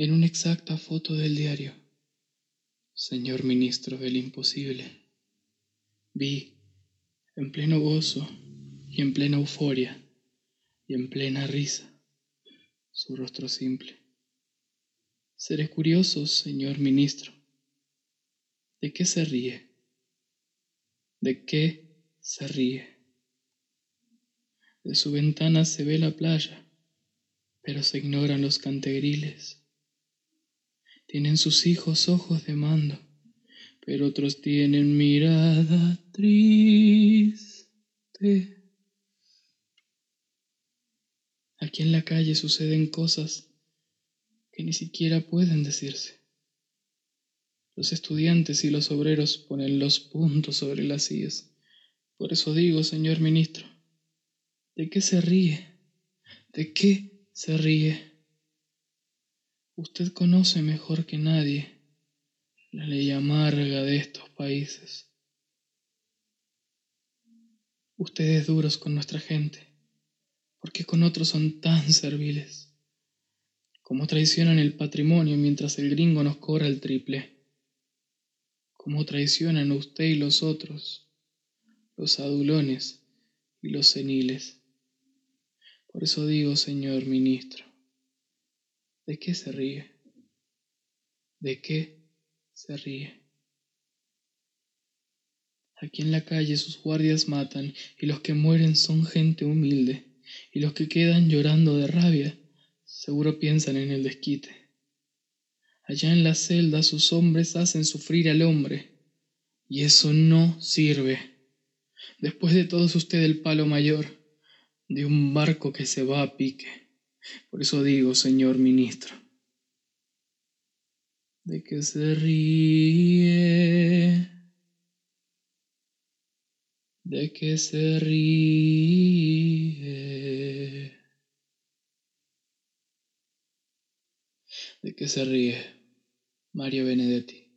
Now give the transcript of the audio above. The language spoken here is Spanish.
en una exacta foto del diario. Señor ministro del imposible, vi, en pleno gozo y en plena euforia y en plena risa, su rostro simple. Seré curioso, señor ministro. ¿De qué se ríe? ¿De qué se ríe? De su ventana se ve la playa, pero se ignoran los cantegriles. Tienen sus hijos ojos de mando, pero otros tienen mirada triste. Aquí en la calle suceden cosas que ni siquiera pueden decirse. Los estudiantes y los obreros ponen los puntos sobre las sillas. Por eso digo, señor ministro, ¿de qué se ríe? ¿De qué se ríe? Usted conoce mejor que nadie la ley amarga de estos países. Ustedes duros con nuestra gente ¿Por qué con otros son tan serviles? ¿Cómo traicionan el patrimonio mientras el gringo nos cobra el triple? ¿Cómo traicionan usted y los otros, los adulones y los seniles? Por eso digo, señor ministro, ¿de qué se ríe? ¿De qué se ríe? Aquí en la calle sus guardias matan y los que mueren son gente humilde y los que quedan llorando de rabia seguro piensan en el desquite. Allá en la celda sus hombres hacen sufrir al hombre, y eso no sirve. Después de todo es usted el palo mayor de un barco que se va a pique. Por eso digo, señor ministro, de que se ríe, de que se ríe. ¿De qué se ríe Mario Benedetti?